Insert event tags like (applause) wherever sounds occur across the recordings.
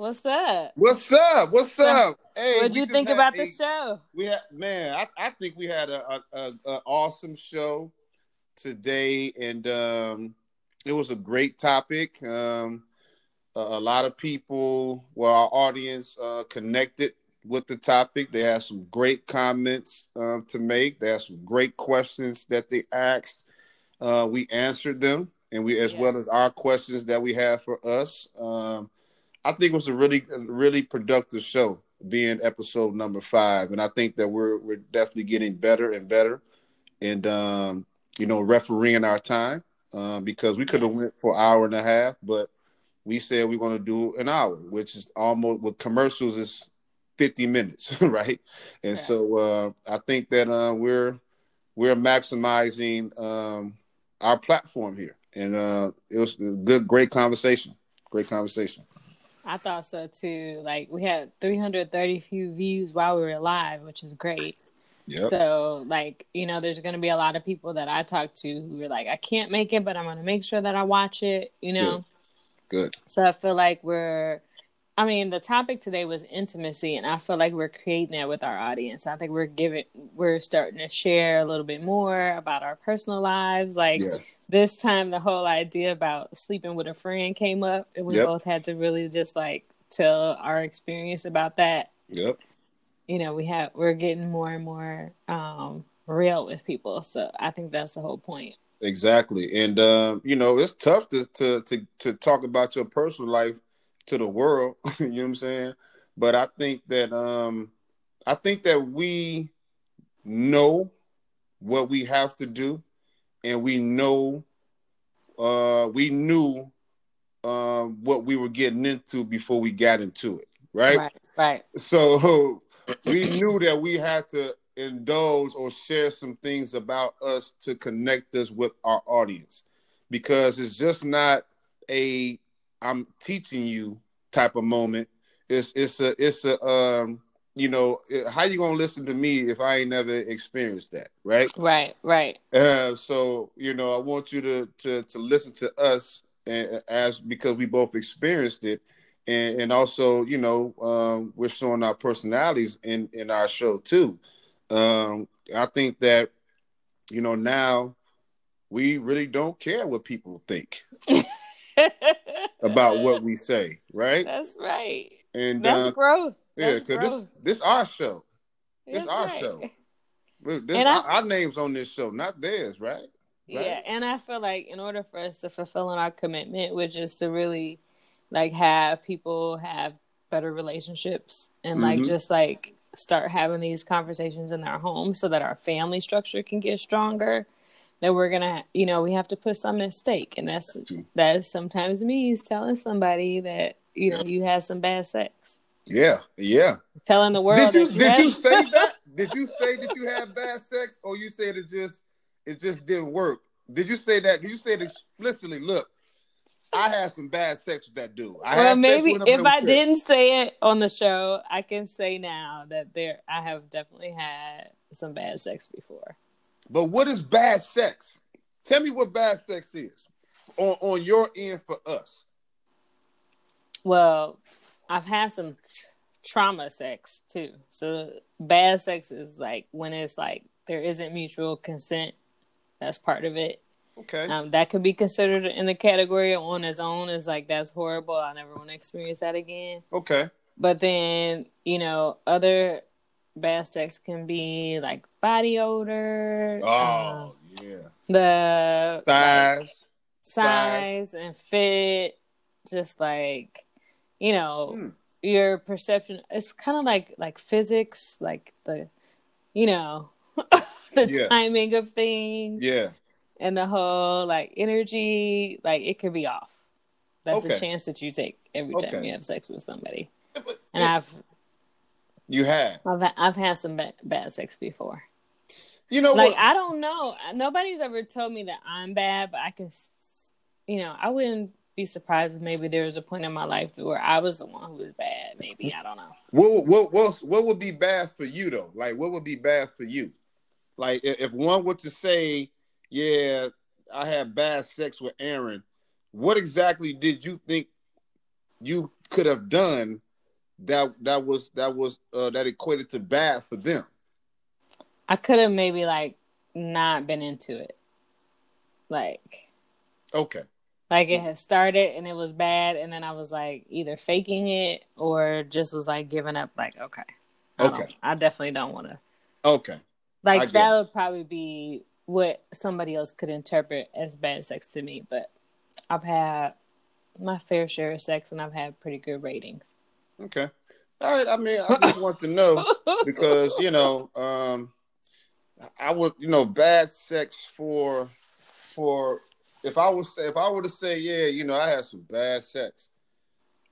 What's up? What's up? What's up? Hey, what do you think about a, the show? We had man, I, I think we had a, a, a, awesome show today, and um, it was a great topic. Um, a, a, lot of people, well, our audience uh, connected with the topic. They had some great comments uh, to make. They had some great questions that they asked. Uh, we answered them, and we as yes. well as our questions that we have for us. Um, I think it was a really, really productive show, being episode number five, and I think that we're we're definitely getting better and better, and um, you know, refereeing our time uh, because we could have went for an hour and a half, but we said we're going to do an hour, which is almost with commercials is 50 minutes, (laughs) right? And yeah. so uh, I think that uh, we're we're maximizing um, our platform here, and uh, it was a good, great conversation. Great conversation. I thought so too. Like we had 330 few views while we were live, which is great. Yep. So like, you know, there's going to be a lot of people that I talk to who are like, I can't make it, but I'm going to make sure that I watch it, you know? Good. Good. So I feel like we're I mean, the topic today was intimacy, and I feel like we're creating that with our audience. I think we're giving, we're starting to share a little bit more about our personal lives. Like this time, the whole idea about sleeping with a friend came up, and we yep. both had to really just like tell our experience about that. Yep. You know, we have we're getting more and more um, real with people, so I think that's the whole point. Exactly, and um, you know, it's tough to to to to talk about your personal life to the world. (laughs) you know what I'm saying? But I think that um I think that we know what we have to do and we know uh we knew uh, what we were getting into before we got into it, right? Right. right. So (laughs) we knew that we had to indulge or share some things about us to connect us with our audience because it's just not a I'm teaching you type of moment. It's it's a it's a um you know how you gonna listen to me if I ain't never experienced that, right? Right, right. Uh, so you know I want you to to to listen to us and, as because we both experienced it, and and also you know um, we're showing our personalities in in our show too. Um, I think that you know now we really don't care what people think. (laughs) (laughs) about what we say, right? That's right. And that's uh, growth. yeah, because this this our show. This that's our right. show. (laughs) This, and our, I, our, names on this show, not theirs, right? right? Yeah, and I feel like in order for us to fulfill on our commitment, which is to really like have people have better relationships and like mm-hmm. just like start having these conversations in their home so that our family structure can get stronger that we're gonna you know we have to put some at stake. And that's that sometimes means telling somebody that you know you had some bad sex. Yeah yeah. Telling the world did you, did you say (laughs) that? Did you say that you had bad sex or you said it just it just didn't work? Did you say that did you say it explicitly look I had some bad sex with that dude. I well, maybe if I didn't say it on the show, I can say now that there I have definitely had some bad sex before. But what is bad sex? Tell me what bad sex is on, on your end for us. Well, I've had some trauma sex too. So bad sex is like when it's like there isn't mutual consent. That's part of it. Okay. Um, that could be considered in the category on its own is like that's horrible. I never want to experience that again. Okay. But then, you know, other bad sex can be like body odor. Oh uh, yeah. The size, like, size, and fit. Just like you know, hmm. your perception. It's kind of like like physics, like the you know (laughs) the yeah. timing of things. Yeah. And the whole like energy, like it could be off. That's okay. a chance that you take every time okay. you have sex with somebody. and I've you have. I've I've had some bad, bad sex before. You know, like what? I don't know. Nobody's ever told me that I'm bad, but I can, you know, I wouldn't be surprised if maybe there was a point in my life where I was the one who was bad. Maybe I don't know. What what what what would be bad for you though? Like what would be bad for you? Like if one were to say, "Yeah, I had bad sex with Aaron," what exactly did you think you could have done that that was that was uh, that equated to bad for them? I could have maybe like not been into it. Like okay. Like it had started and it was bad and then I was like either faking it or just was like giving up like okay. I okay. I definitely don't want to. Okay. Like that would probably be what somebody else could interpret as bad sex to me, but I've had my fair share of sex and I've had pretty good ratings. Okay. All right. I mean, I just want to know (laughs) because, you know, um, I would, you know, bad sex for, for, if I was, if I were to say, yeah, you know, I had some bad sex,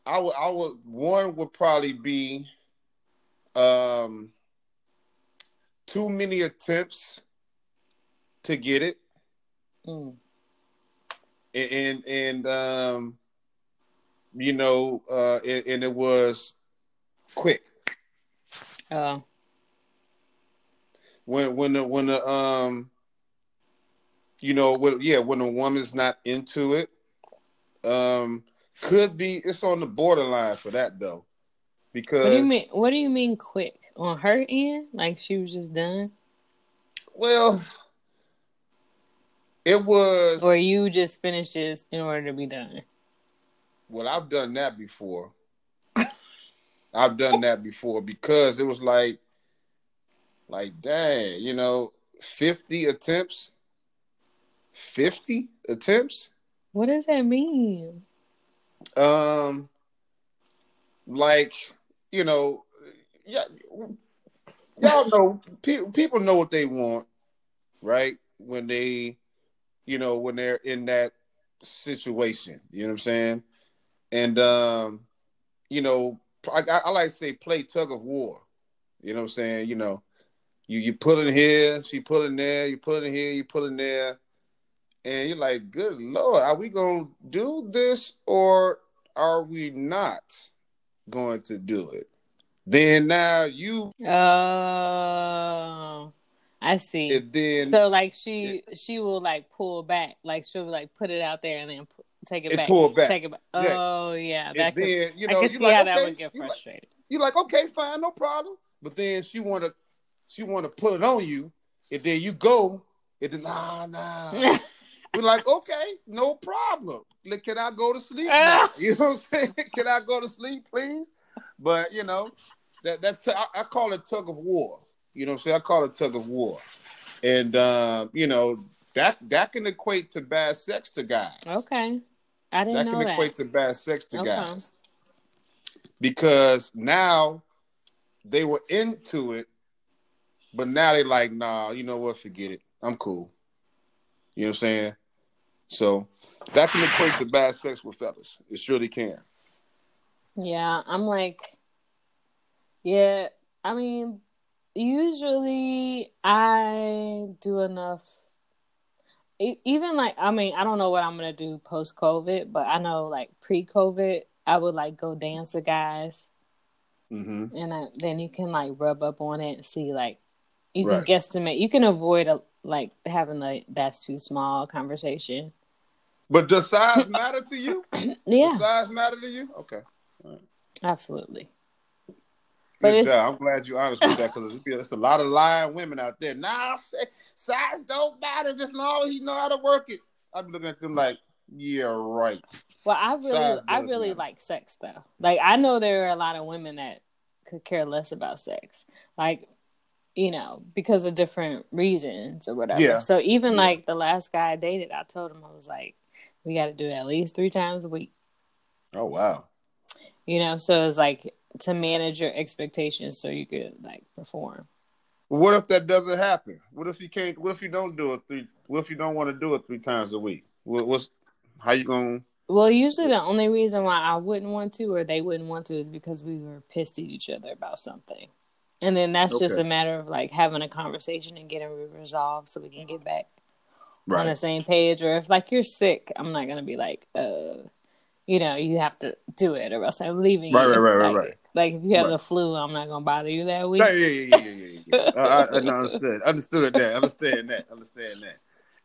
I would, I would, one would probably be, um, too many attempts to get it. Mm. And, and, and um, you know, uh, and, and it was quick. Oh. When when the when the um you know when yeah when a woman's not into it um could be it's on the borderline for that though because what do you mean what do you mean quick on her end like she was just done well it was or you just finished this in order to be done well i've done that before I've done that before because it was like, like, dang, you know, 50 attempts, 50 attempts. What does that mean? Um, like, you know, yeah, y'all know, pe- people know what they want, right? When they, you know, when they're in that situation, you know what I'm saying? And, um, you know, I, I, like to say play tug of war. You know what I'm saying? You know, you you pull in here, she pull in there, you pull in here, you pull in there, and you're like, good lord, are we gonna do this or are we not going to do it? Then now you. Oh, I see. And then so like she she will like pull back, like she'll like put it out there and then take it, it back. Pull back. Take it back. Oh yeah, that could, then, you know, I can see like, how okay. that would get frustrated. You're like, you're like, okay, fine, no problem. But then she wanna she wanna put it on you, and then you go, and then nah nah. (laughs) We're like, okay, no problem. Like, can I go to sleep? (laughs) Now? You know what I'm saying? (laughs) Can I go to sleep, please? But you know, that that t- I, I call it tug of war. You know what I'm saying? I call it tug of war. And uh, you know, that that can equate to bad sex to guys. Okay. I didn't that know can that. equate to bad sex to okay. guys. Because now they were into it, but now they like, nah, you know what, forget it. I'm cool. You know what I'm saying? So that can equate to bad sex with fellas. It surely can. Yeah, I'm like, yeah, I mean, usually I do enough even like I mean I don't know what I'm gonna do post COVID, but I know like pre COVID I would like go dance with guys, mm-hmm. and I, then you can like rub up on it and see like you right. can guesstimate. You can avoid a, like having like that's too small conversation. But does size (laughs) matter to you? yeah, does size matter to you? Okay, right. absolutely. Good job. I'm glad you're honest with that because there's a lot of lying women out there. Nah, size don't matter just long as you know how to work it. I'm looking at them like, yeah, right. Well, I really, I really matter. like sex though. Like I know there are a lot of women that could care less about sex, like you know, because of different reasons or whatever. Yeah. So even yeah. like the last guy I dated, I told him I was like, we got to do it at least three times a week. Oh wow. You know, so it's like to manage your expectations so you could like perform. What if that doesn't happen? What if you can't? What if you don't do it three? What if you don't want to do it three times a week? What, what's how you going? To? Well, usually the only reason why I wouldn't want to or they wouldn't want to is because we were pissed at each other about something, and then that's okay. just a matter of like having a conversation and getting resolved so we can get back right. on the same page. Or if like you're sick, I'm not gonna be like, uh, you know, you have to do it or else I'm leaving. Right, you. right, right, like, right, right. Like if you have right. the flu, I'm not gonna bother you that week. Right, yeah, yeah, yeah, yeah, yeah. I, I understood, understood that, understand that, understand that.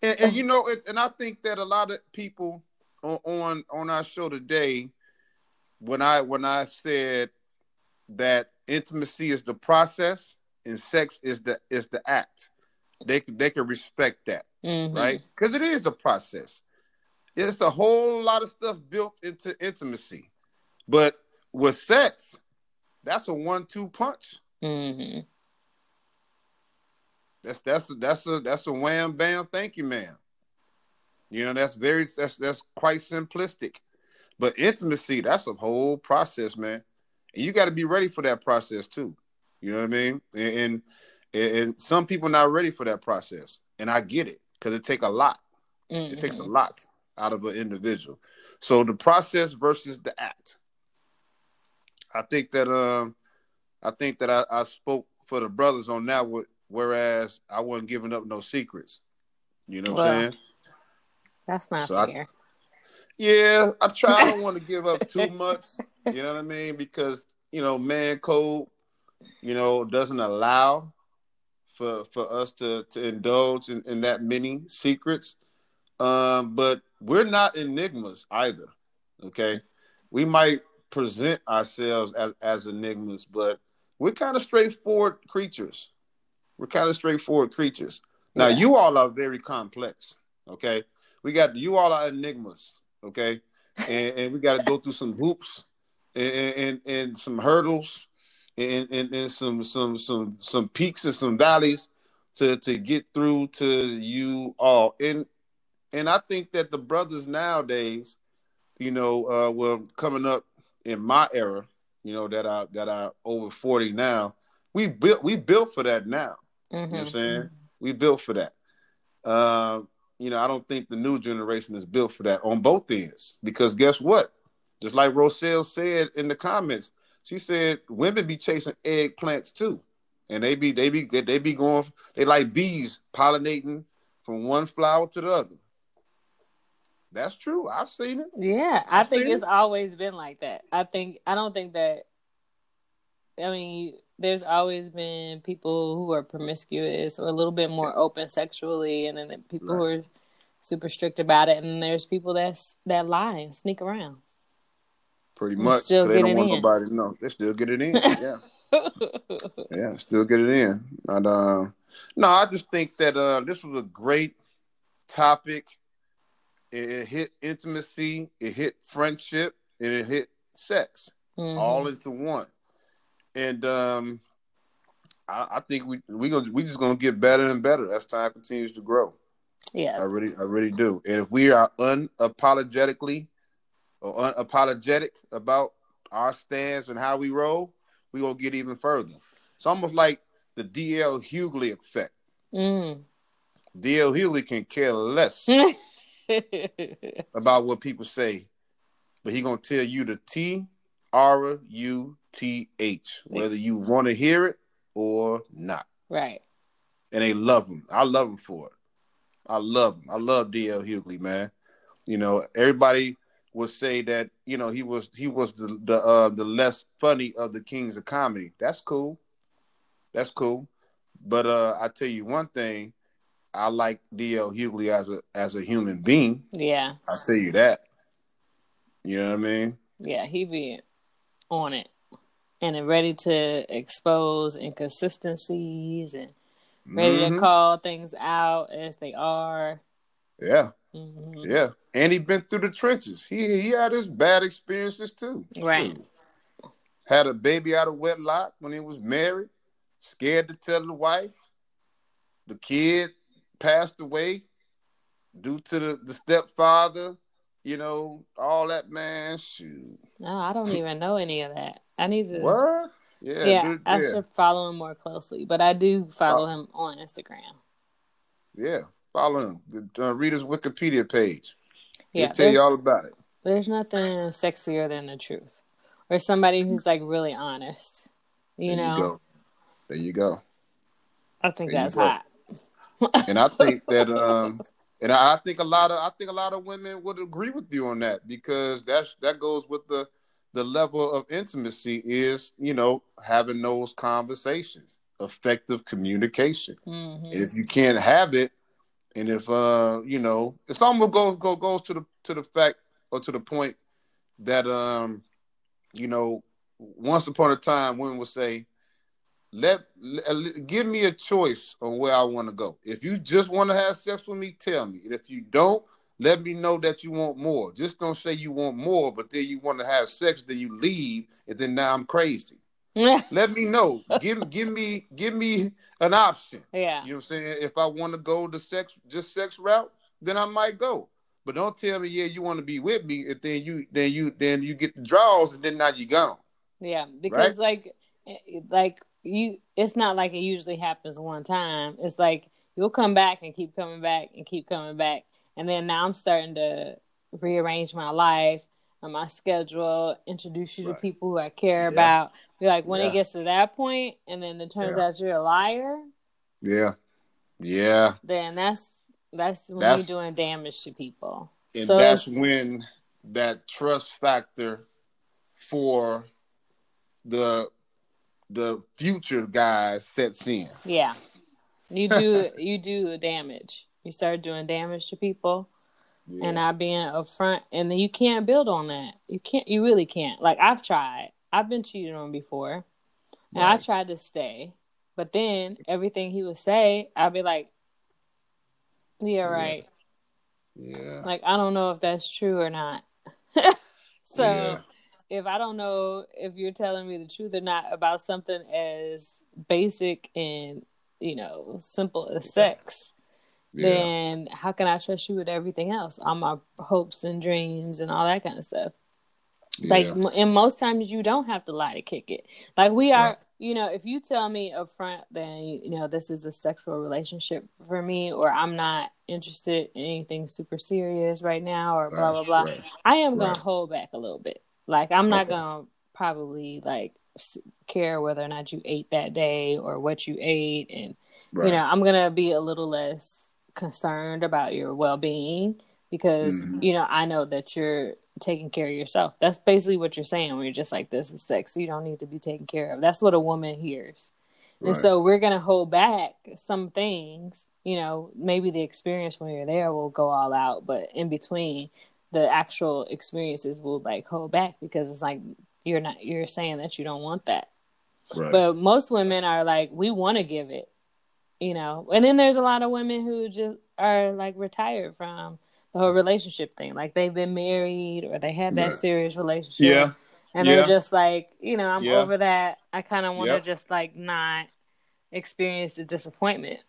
And, and you know, and I think that a lot of people on, on on our show today, when I when I said that intimacy is the process and sex is the is the act. They they can respect that, mm-hmm. right? Because it is a process. It's a whole lot of stuff built into intimacy, but with sex, that's a one-two punch. Mm-hmm. That's that's a, that's a that's a wham bam thank you man. You know that's very that's that's quite simplistic, but intimacy that's a whole process, man, and you got to be ready for that process too. You know what I mean? And, and and some people not ready for that process, and I get it because it takes a lot. Mm-hmm. It takes a mm-hmm. lot out of an individual. So the process versus the act. I think that um, I think that I, I spoke for the brothers on that. Whereas I wasn't giving up no secrets. You know what well, I'm saying? That's not so fair. I, yeah, I try. I don't want to (laughs) give up too much. You know what I mean? Because you know, man code, you know, doesn't allow for for us to to indulge in, in that many secrets. Um, but we're not enigmas either. Okay, we might present ourselves as as enigmas, but we're kind of straightforward creatures. We're kind of straightforward creatures. Now, yeah. you all are very complex. Okay, we got you all are enigmas. Okay, and, and we got to go through some hoops and, and, and some hurdles and, and, and some some some some peaks and some valleys to to get through to you all. And and I think that the brothers nowadays, you know, uh, well, coming up in my era, you know, that I that I over forty now, we built we built for that now. Mm-hmm. You know what I'm mm-hmm. saying? We built for that. Uh, you know, I don't think the new generation is built for that on both ends. Because guess what? Just like Rochelle said in the comments, she said women be chasing eggplants too, and they be they be they be going they like bees pollinating from one flower to the other. That's true. I've seen it. Yeah, I I've think it's it. always been like that. I think I don't think that. I mean, there's always been people who are promiscuous or a little bit more open sexually, and then people right. who are super strict about it, and there's people that's that lie and sneak around. Pretty much. Still they don't want in. nobody to know. They still get it in. Yeah. (laughs) yeah, still get it in. And uh, no, I just think that uh, this was a great topic. It, it, hit intimacy, it hit friendship, and it hit sex mm-hmm. all into one. And um, I, I think we we gonna we just gonna get better and better as time continues to grow. Yeah, I really I really do. And if we are unapologetically or unapologetic about our stance and how we roll, we gonna get even further. It's almost like the DL Hughley effect. Mm. DL Hughley can care less (laughs) (laughs) about what people say, but he gonna tell you the T R U T H, whether you want to hear it or not. Right. And they love him. I love him for it. I love him. I love DL Hughley, man. You know, everybody would say that you know he was he was the the uh, the less funny of the kings of comedy. That's cool. That's cool. But uh, I tell you one thing, I like DL Hughley as a as a human being. Yeah, I tell you that. You know what I mean? Yeah, he be on it and ready to expose inconsistencies and ready mm-hmm. to call things out as they are. Yeah. Mm-hmm. Yeah. And he been through the trenches. He he had his bad experiences too. Right. Had a baby out of wedlock when he was married, scared to tell the wife. The kid passed away due to the, the stepfather, you know, all that man. Shoot. No, I don't (laughs) even know any of that. I need to What? Yeah, yeah, dude, I should follow him more closely, but I do follow uh, him on Instagram. Yeah, follow him. Uh, read his Wikipedia page. Yeah, He'll tell you all about it. There's nothing sexier than the truth, or somebody who's like really honest. You there know. You there you go. I think there that's hot. And I think that um and I think a lot of I think a lot of women would agree with you on that because that's that goes with the the level of intimacy is, you know, having those conversations, effective communication. Mm-hmm. If you can't have it, and if uh, you know, it's almost goes go, goes to the to the fact or to the point that um you know, once upon a time, women would say, let, let give me a choice on where I want to go. If you just want to have sex with me, tell me. And if you don't, let me know that you want more. Just don't say you want more, but then you want to have sex, then you leave, and then now I'm crazy. (laughs) let me know. Give give me give me an option. Yeah. You know what I'm saying? If I want to go the sex just sex route, then I might go. But don't tell me, yeah, you want to be with me, and then you then you then you get the draws, and then now you gone. Yeah, because right? like eh, like you, it's not like it usually happens one time. It's like you'll come back and keep coming back and keep coming back, and then now I'm starting to rearrange my life and my schedule, introduce you right. to people who I care yeah. about. Be like when yeah. it gets to that point, and then it turns yeah. out you're a liar. Yeah, yeah. Then that's that's when that's, you're doing damage to people. And so that's when that trust factor for the the future guys sets in. Yeah. You do (laughs) you do damage. You start doing damage to people yeah. and not being upfront and then you can't build on that. You can't you really can't. Like I've tried. I've been cheated on before. And right. I tried to stay. But then everything he would say, I'd be like, Yeah, right. Yeah. yeah. Like I don't know if that's true or not. (laughs) so yeah if I don't know if you're telling me the truth or not about something as basic and you know simple as sex, yeah. then how can I trust you with everything else? All my hopes and dreams and all that kind of stuff. It's yeah. like, and most times you don't have to lie to kick it. Like we are, right. you know, if you tell me up front, then you know this is a sexual relationship for me, or I'm not interested in anything super serious right now, or blah blah blah. Right. I am gonna hold back a little bit. Like I'm not gonna probably like care whether or not you ate that day or what you ate, and right. you know I'm gonna be a little less concerned about your well being because mm-hmm. you know I know that you're taking care of yourself. That's basically what you're saying when you're just like this is sex. You don't need to be taken care of. That's what a woman hears. Right. And so we're gonna hold back some things. You know, maybe the experience when you're there will go all out, but in between, the actual experiences will like hold back because it's like you're not you're saying that you don't want that. Right. But most women are like, we want to give it, you know. And then there's a lot of women who just are like retired from the whole relationship thing. Like they've been married or they had that serious relationship. Yeah. And yeah. they're just like, you know, I'm yeah. over that. I kind of want to yep. just like not experience the disappointment.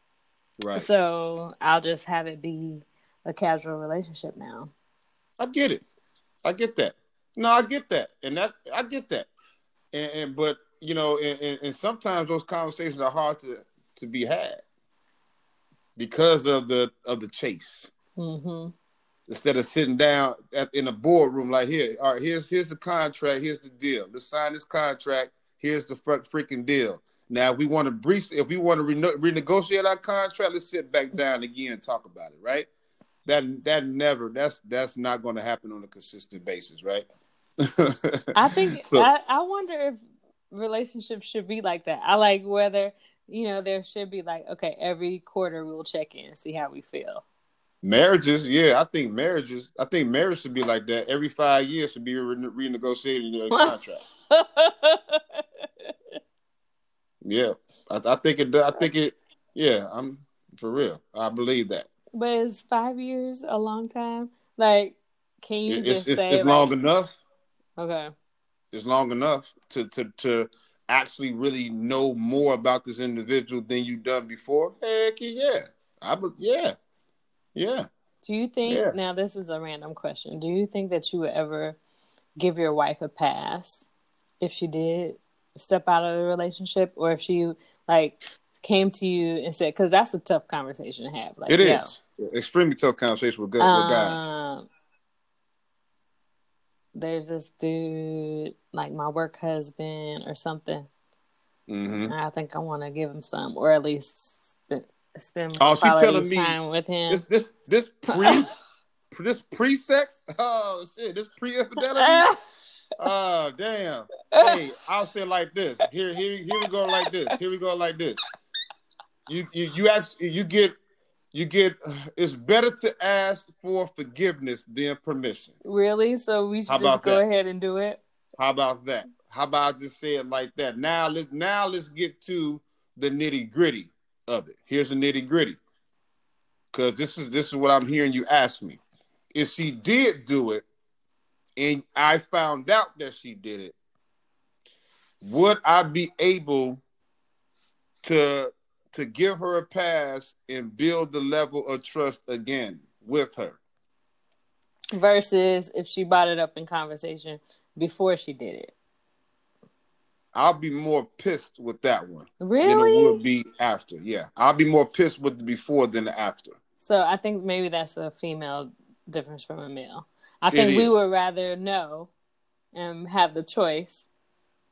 Right. So I'll just have it be a casual relationship now. I get it. I get that. No, I get that, and that I get that. And, and but you know, and, and, sometimes those conversations are hard to to be had because of the of the chase. Mm-hmm. Instead of sitting down at, in a boardroom like here, all right, here's here's the contract, here's the deal. Let's sign this contract. Here's the freaking deal. Now, if we want to breach, if we want to rene- renegotiate our contract, let's sit back down again and talk about it, right? That that never that's that's not going to happen on a consistent basis, right? (laughs) I think so, I, I wonder if relationships should be like that. I like whether you know there should be like okay every quarter we'll check in and see how we feel. Marriages, yeah, I think marriages. I think marriage should be like that. Every five years should be re- renegotiating the contract. yeah, I, I think it. I think it. Yeah, I'm for real. I believe that. But is five years a long time? Like, can you it's, just it's, say it's like, long enough? Okay. It's long enough to to to actually really know more about this individual than you've done before. Heck yeah, I yeah, yeah. Do you think yeah. now? This is a random question. Do you think that you would ever give your wife a pass if she did step out of the relationship, or if she like came to you and said, because that's a tough conversation to have. Like, it is extremely tough conversation with, good, um, with guys. There's this dude, like my work husband or something. Mm-hmm. I think I want to give him some, or at least spend, spend oh, she telling me time with him. This this this (laughs) pre this pre sex. Oh shit! This pre infidelity. (laughs) oh damn! Hey, I'll say like this. Here, here, here we go like this. Here we go like this you you you actually you get you get it's better to ask for forgiveness than permission. Really? So we should just go that? ahead and do it. How about that? How about I just say it like that? Now let's now let's get to the nitty gritty of it. Here's the nitty gritty. Cause this is this is what I'm hearing you ask me. If she did do it, and I found out that she did it, would I be able to to give her a pass and build the level of trust again with her? Versus if she brought it up in conversation before she did it. I'll be more pissed with that one really? than it would be after. Yeah, I'll be more pissed with the before than the after. So I think maybe that's a female difference from a male. I think we would rather know and have the choice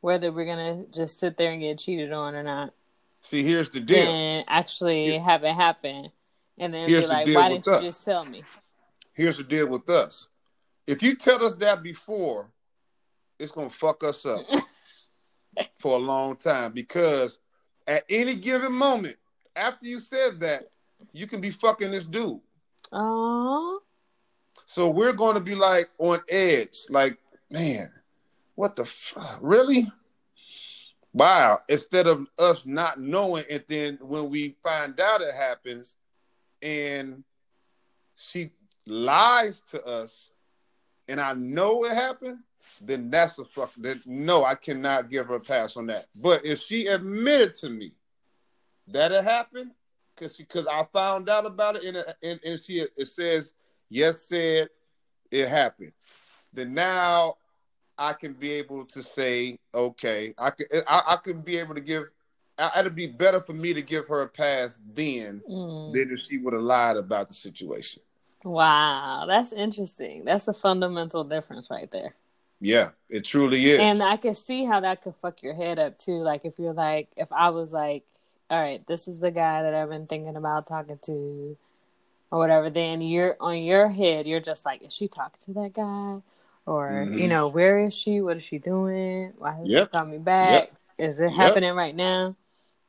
whether we're gonna just sit there and get cheated on or not. See, here's the deal. And actually Here. have it happen, and then be like, "Why didn't us. you just tell me?" Here's the deal with us. If you tell us that before, it's gonna fuck us up. (laughs) for a long time because at any given moment after you said that, you can be fucking this dude. Aww. So we're going to be like on edge, like, man, what the fuck? Really? Wow. Instead of us not knowing, and then when we find out it happens and she lies to us, and I know it happened, then that's a fuck. Then no, I cannot give her a pass on that. But if she admitted to me that it happened, because she because I found out about it, and, and, and she it says yes, said it happened. Then now I can be able to say okay. I could I, I can be able to give. It'd be better for me to give her a pass then mm. than if she would have lied about the situation. Wow, that's interesting. That's a fundamental difference right there. Yeah, it truly is. And I can see how that could fuck your head up too. Like if you're like, if I was like, all right, this is the guy that I've been thinking about talking to, or whatever, then you're on your head, you're just like, is she talking to that guy? Or, mm-hmm. you know, where is she? What is she doing? Why hasn't yep. she called me back? Yep. Is it happening yep. right now?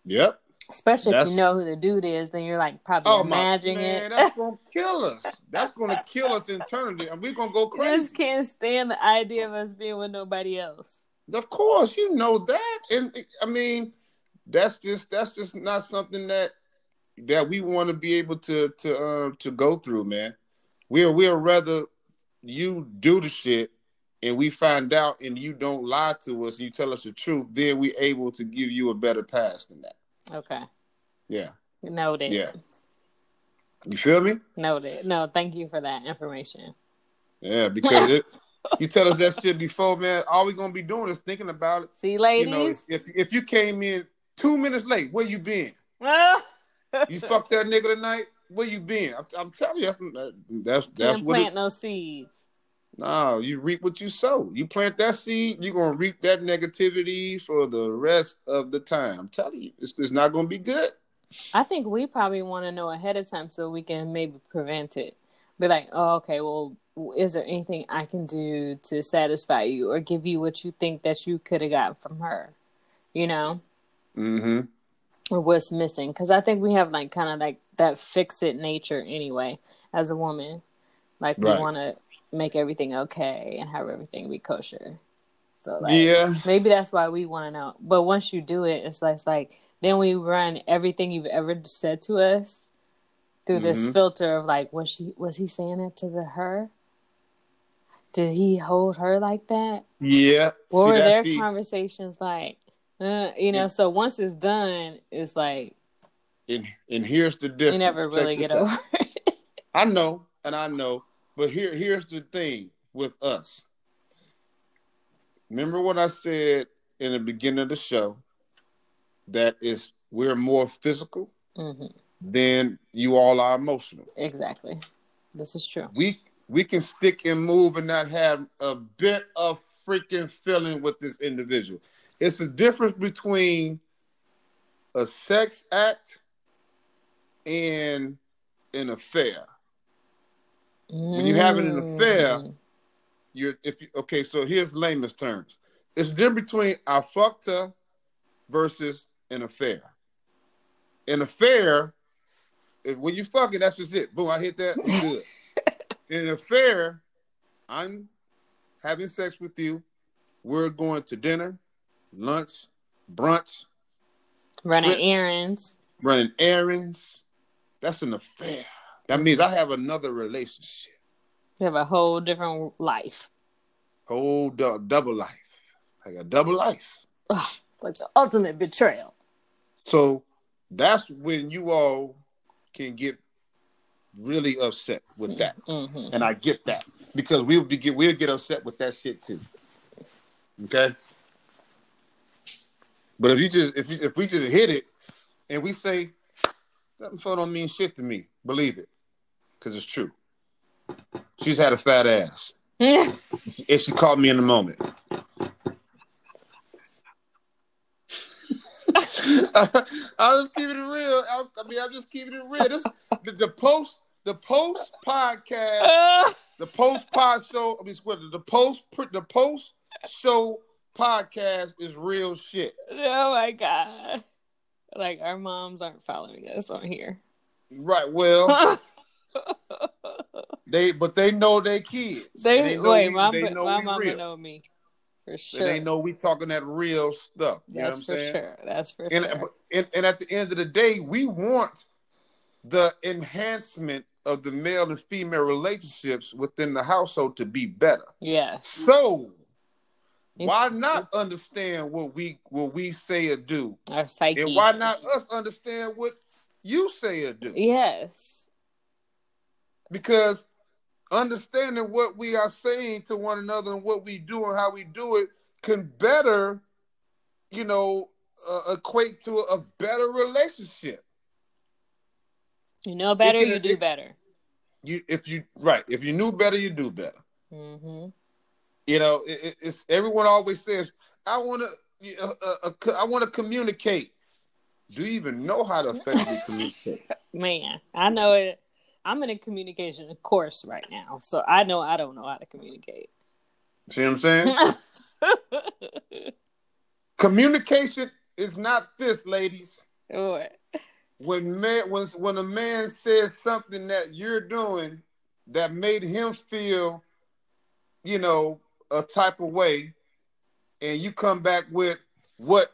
Yep. Especially that's, if you know who the dude is, then you're like probably oh imagining man, it. That's gonna (laughs) kill us. That's gonna kill us internally, and we're gonna go crazy. Just can't stand the idea of us being with nobody else. Of course, you know that, and I mean, that's just that's just not something that that we want to be able to to uh, to go through, man. We'll we'll rather you do the shit and we find out and you don't lie to us and you tell us the truth, then we able to give you a better pass than that. Okay. Yeah. Noted. Yeah. You feel me? Noted. No, thank you for that information. Yeah, because it, (laughs) you tell us that shit before, man. All we gonna be doing is thinking about it. See, ladies. You know, if, if, if you came in two minutes late, where you been? Well (laughs) you fucked that nigga tonight. Where you been? I'm, I'm telling you, that's that's, that's what. You plant it, no seeds. No, you reap what you sow. You plant that seed, you're gonna reap that negativity for the rest of the time. I'm telling you, it's, it's not gonna be good. I think we probably want to know ahead of time so we can maybe prevent it. Be like, oh, okay, well, is there anything I can do to satisfy you or give you what you think that you could have gotten from her? You know? Mm-hmm. Or what's missing? Because I think we have like kind of like that fix it nature anyway as a woman. Like we right. want to make everything okay and have everything be kosher. So like, yeah, maybe that's why we want to know. But once you do it, it's like, it's like then we run everything you've ever said to us through mm-hmm. this filter of like, was she was he saying that to the her? Did he hold her like that? Yeah. What See, were their the... conversations like? Uh, you know, yeah. so once it's done, it's like. And and here's the difference. You never really get over it. (laughs) I know, and I know but here, here's the thing with us. Remember what I said in the beginning of the show that is we're more physical mm-hmm. than you all are emotional. Exactly. This is true. We we can stick and move and not have a bit of freaking feeling with this individual. It's the difference between a sex act and an affair. When you're having an affair, mm. you're if you, okay. So here's layman's terms. It's different between I fucked her versus an affair. An affair, if when you fucking, that's just it. Boom, I hit that. good. (laughs) In an affair, I'm having sex with you, we're going to dinner, lunch, brunch, running trips, errands, running errands. That's an affair. That means I have another relationship. You have a whole different life. Whole du- double life. Like a double life. Ugh, it's like the ultimate betrayal. So that's when you all can get really upset with that. Mm-hmm. And I get that. Because we'll be get we'll get upset with that shit too. Okay? But if you just if you, if we just hit it and we say that info don't mean shit to me, believe it, because it's true. She's had a fat ass, (laughs) and she caught me in the moment. I, I was keeping it real. I, I, mean, I'm just keeping it real. This, the, the post, the post podcast, (laughs) the post pod show. I mean, the post, the post show podcast is real shit. Oh my god! Like our moms aren't following us on here. Right. Well, (laughs) they but they know their kids. They, they wait. We, my they know my mama real. know me for sure. they know we talking that real stuff. You That's know what I'm saying? Sure. That's for and, sure. And, and at the end of the day, we want the enhancement of the male and female relationships within the household to be better. Yes. So why not understand what we what we say or do? Our psyche. And why not us understand what you say or do? Yes. Because understanding what we are saying to one another and what we do and how we do it can better, you know, uh, equate to a, better relationship. You know better, can, you do it, better. You if you right, if you knew better, you do better. Mm-hmm. You know, it, it's everyone always says, "I want to, uh, uh, uh I want to communicate." Do you even know how to effectively (laughs) communicate? Man, I know it. I'm in a communication course right now, so I know I don't know how to communicate. See what I'm saying? (laughs) communication is not this, ladies. What? When man, when when a man says something that you're doing that made him feel, you know, a type of way and you come back with what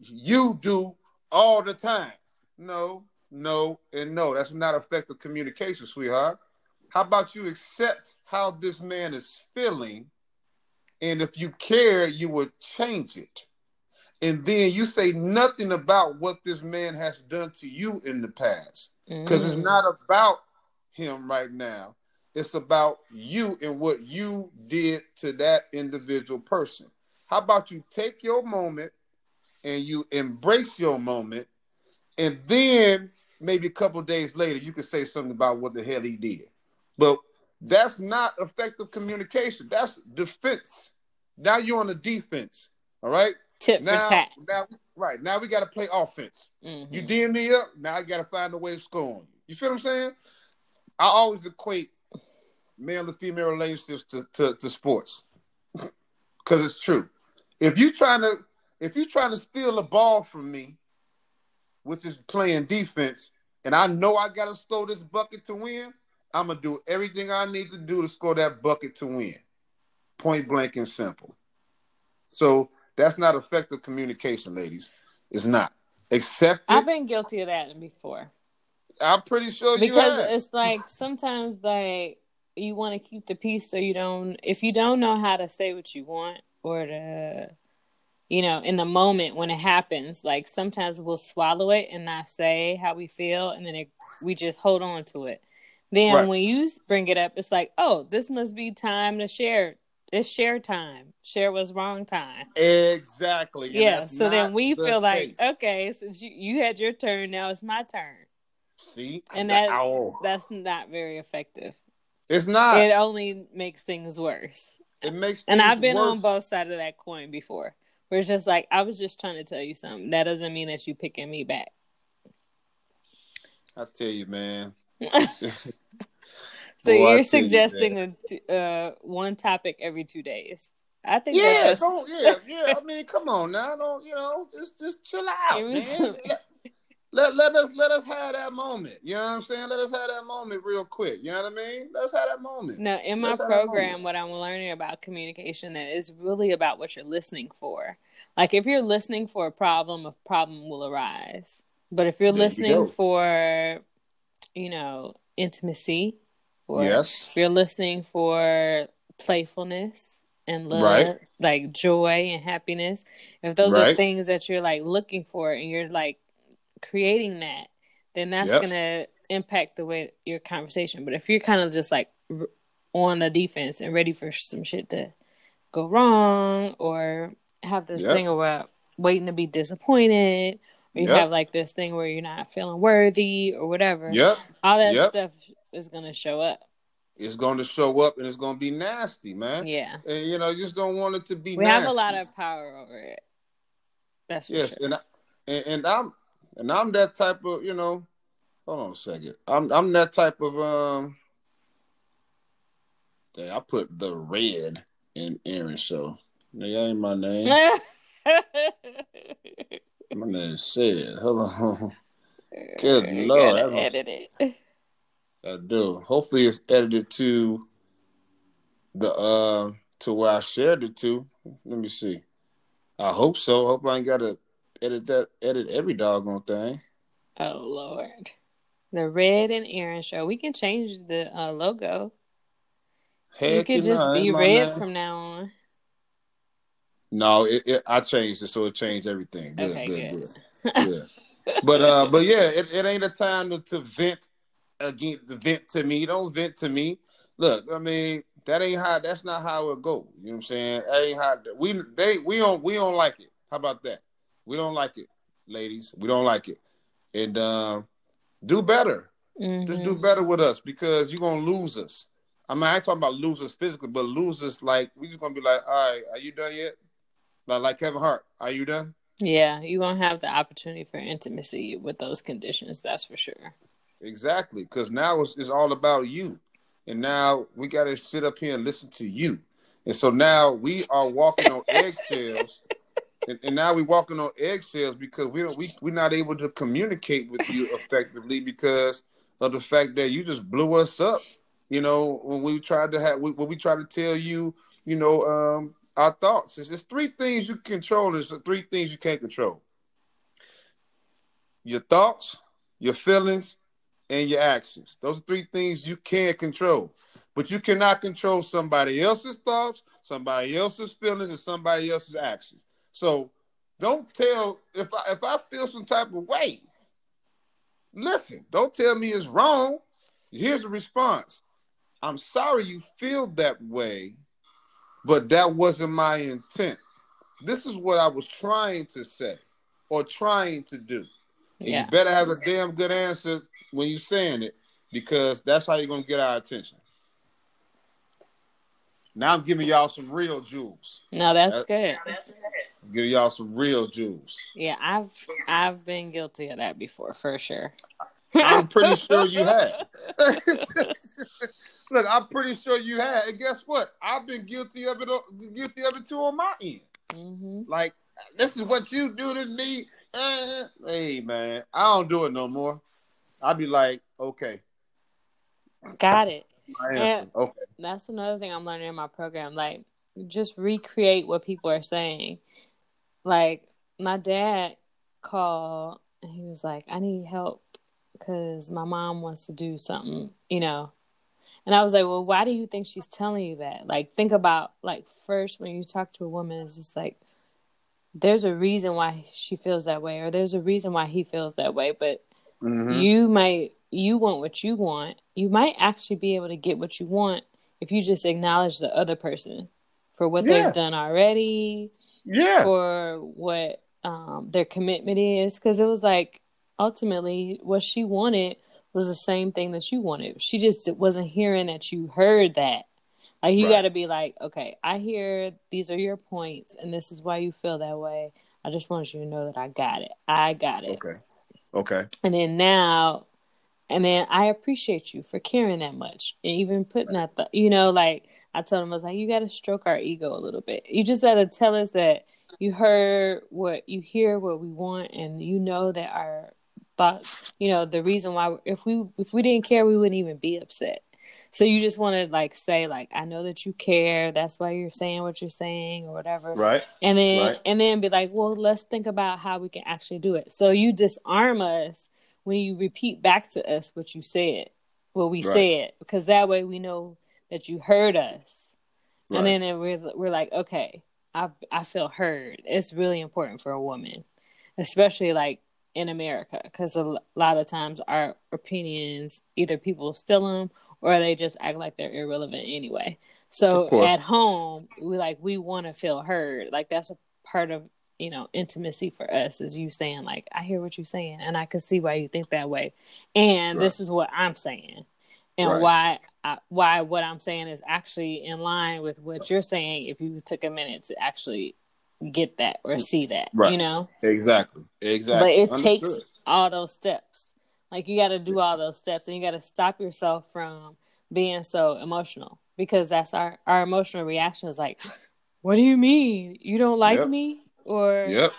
you do all the time. No, no, and no. That's not effective communication, sweetheart. How about you accept how this man is feeling? And if you care, you would change it. And then you say nothing about what this man has done to you in the past. Because mm. it's not about him right now. It's about you and what you did to that individual person. How about you take your moment and you embrace your moment, and then maybe a couple days later you can say something about what the hell he did. But that's not effective communication. That's defense. Now you're on the defense. All right. Tip now, for tat. Now, right now we got to play offense. Mm-hmm. You DM me up. Now I got to find a way to score on you. You feel what I'm saying? I always equate male and female relationships to, to, to sports. Cause it's true. If you trying to if you trying to steal a ball from me, which is playing defense, and I know I gotta score this bucket to win, I'm gonna do everything I need to do to score that bucket to win. Point blank and simple. So that's not effective communication, ladies. It's not. Accept I've been guilty of that before. I'm pretty sure because it's like sometimes like you want to keep the peace so you don't if you don't know how to say what you want or to you know in the moment when it happens like sometimes we'll swallow it and not say how we feel and then it, we just hold on to it. Then right. when you bring it up it's like oh this must be time to share it's share time. Share was wrong time. Exactly and yeah so then we the feel case. like okay since you, you had your turn now it's my turn. See and that, that's not very effective it's not. It only makes things worse. It makes And I've been worse. on both sides of that coin before. Where it's just like I was just trying to tell you something. That doesn't mean that you picking me back. I tell you, man. (laughs) so Boy, you're suggesting you, a uh, one topic every two days. I think. Yeah, don't, yeah, yeah. I mean, come on now. Don't you know? Just, just chill (laughs) out, man. let let let us let us have that moment. You know what I'm saying? Let us have that moment real quick. You know what I mean? Let's have that moment. No, in my program, what I'm learning about communication that is really about what you're listening for. Like if you're listening for a problem, a problem will arise. But if you're there listening you for, you know, intimacy, or yes, if you're listening for playfulness and love, right. like joy and happiness, if those right. are things that you're like looking for and you're like creating that, then that's yep. gonna impact the way your conversation. But if you're kind of just like on the defense and ready for some shit to go wrong, or have this yep. thing about uh, waiting to be disappointed, or you yep. have like this thing where you're not feeling worthy or whatever. Yep. All that stuff is gonna show up. It's going to show up and it's going to be nasty, man. Yeah. And you know, you just don't want it to be. We nasty. have a lot of power over it. That's yes, sure. and, I, and and I'm and I'm that type of, you know, hold on a second. I'm I'm that type of um Dang, I put the red in Aaron show. That ain't my name. (laughs) my name said. Hold on. Good lord. Edit it. I do. Hopefully it's edited to the uh to where I shared it to. Let me see. I hope so. Hope I ain't gotta edit that edit every doggone thing. Oh Lord. The Red and Aaron show. We can change the uh, logo. Heck you could just be red from now on. No, it, it, I changed it so it changed everything. Good, okay, good, good. good. (laughs) yeah. But uh, but yeah, it, it ain't a time to, to vent again. Vent to me. Don't vent to me. Look, I mean that ain't how. That's not how it go. You know what I'm saying? That ain't how. We they we don't we don't like it. How about that? We don't like it, ladies. We don't like it. And um, do better. Mm-hmm. Just do better with us because you're gonna lose us. I mean, I ain't talking about losers physically, but losers like we just gonna be like, all right, are you done yet? Like like Kevin Hart, are you done? Yeah, you won't have the opportunity for intimacy with those conditions. That's for sure. Exactly, because now it's, it's all about you, and now we got to sit up here and listen to you, and so now we are walking on (laughs) eggshells and, and, now we're walking on eggshells because we don't we we're not able to communicate with you effectively because of the fact that you just blew us up. You know, when we tried to have when we tried to tell you, you know, um, our thoughts. It's, it's three things you control. There's three things you can't control. Your thoughts, your feelings, and your actions. Those are three things you can't control. But you cannot control somebody else's thoughts, somebody else's feelings, and somebody else's actions. So don't tell if I if I feel some type of way. Listen, don't tell me it's wrong. Here's a response. I'm sorry you feel that way, but that wasn't my intent. This is what I was trying to say or trying to do. Yeah. you better have a damn good answer when you're saying it because that's how you're going to get our attention. Now I'm giving y'all some real jewels. No, that's, that's good. That's Give y'all some real jewels. Yeah, I've I've been guilty of that before for sure. I'm pretty (laughs) sure you have. (laughs) Look, I'm pretty sure you have. And guess what? I've been guilty of it. Guilty of it too on my end. Mm-hmm. Like this is what you do to me. Uh, hey man, I don't do it no more. I'll be like, okay, got it. Okay, that's another thing I'm learning in my program. Like, just recreate what people are saying. Like my dad called and he was like, "I need help because my mom wants to do something," you know. And I was like, "Well, why do you think she's telling you that? Like, think about like first when you talk to a woman, it's just like." There's a reason why she feels that way, or there's a reason why he feels that way. But mm-hmm. you might you want what you want. You might actually be able to get what you want if you just acknowledge the other person for what yeah. they've done already, yeah. for what um, their commitment is. Because it was like ultimately what she wanted was the same thing that you wanted. She just wasn't hearing that you heard that. Like you right. got to be like okay i hear these are your points and this is why you feel that way. I just want you to know that i got it. I got it. Okay. Okay. And then now and then i appreciate you for caring that much and even putting that th- you know like I told him I was like, you got to stroke our ego a little bit. You just got to tell us that you heard what you hear, what we want, and you know that our thought, you know, the reason why if we if we didn't care, we wouldn't even be upset. So you just want to like say like I know that you care. That's why you're saying what you're saying or whatever. Right. And then Right. and then be like, well, let's think about how we can actually do it. So you disarm us when you repeat back to us what you said, what we Right. said, because that way we know that you heard us. Right. And then we're we're like, okay, I I feel heard. It's really important for a woman, especially like in America, because a lot of times our opinions either people steal them or they just act like they're irrelevant anyway. So at home, we like we want to feel heard. Like that's a part of you know intimacy for us is you saying like I hear what you're saying and I can see why you think that way, and Right. this is what I'm saying, and Right. why I, why what I'm saying is actually in line with what you're saying. If you took a minute to actually get that or mm, see that, Right. you know, Exactly. Exactly. but it takes all those steps. Like you got to do all those steps, and you got to stop yourself from being so emotional because that's our our emotional reaction is like, "What do you mean you don't like Yep. me?" Or Yep.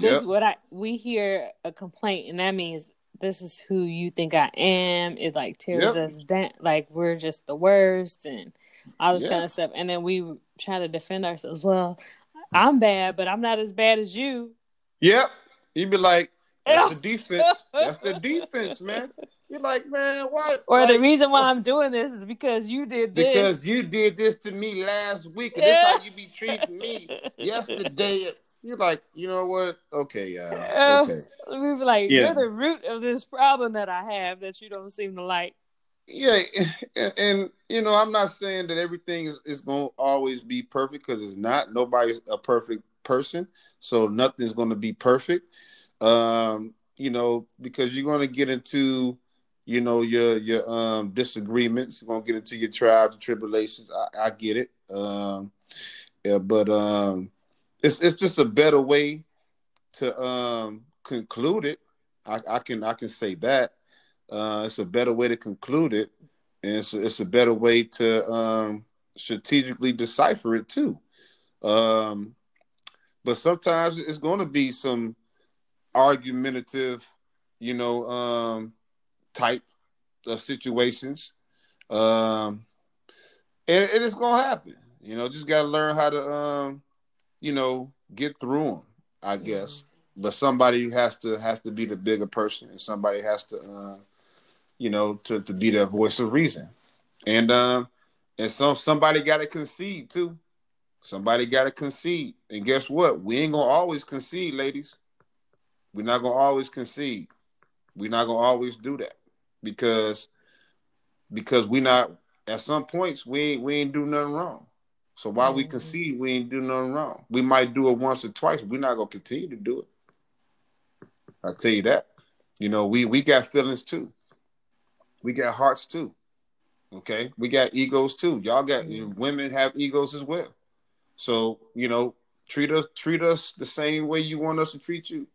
this Yep. is what I we hear a complaint, and that means this is who you think I am. It like tears Yep. us down, like we're just the worst, and all this Yeah. kind of stuff. And then we try to defend ourselves. Well, I'm bad, but I'm not as bad as you. Yep. You'd be like, that's the defense. That's the defense, man. (laughs) You're like, man, why? Or the reason why I'm doing this is because you did this. because you did this to me last week, and this how you be treating me (laughs) yesterday. You're like, you know what? Okay, uh, Uh, okay. we were like, Yeah. you're the root of this problem that I have that you don't seem to like. Yeah, and, and you know, I'm not saying that everything is, is going to always be perfect because it's not. Nobody's a perfect person, so nothing's going to be perfect. Um, you know, because you're going to get into, you know, your your um disagreements. You're to get into your trials and tribulations. I, I get it. Um, yeah, but um, it's it's just a better way to um conclude it. I, I can I can say that. Uh, it's a better way to conclude it, and it's it's a better way to um, strategically decipher it too. Um, but sometimes it's going to be some argumentative, you know, um, type of situations, um, and, and it's going to happen. You know, just got to learn how to, um, you know, get through them. I guess. But somebody has to has to be the bigger person and somebody has to uh, you know to, to be that voice of reason. And um and some somebody got to concede too. Somebody got to concede. And guess what? We ain't gonna always concede ladies. We're not gonna always concede. We're not gonna always do that because because we not at some points we ain't we ain't do nothing wrong so while we Mhm. concede we ain't do nothing wrong we might do it once or twice we're not gonna continue to do it I tell you that. You know, we we got feelings too. We got hearts too. Okay, we got egos too. Y'all got you know, women have egos as well. So you know, treat us treat us the same way you want us to treat you.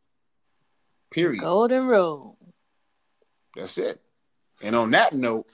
Period. Golden rule. That's it. And on that note,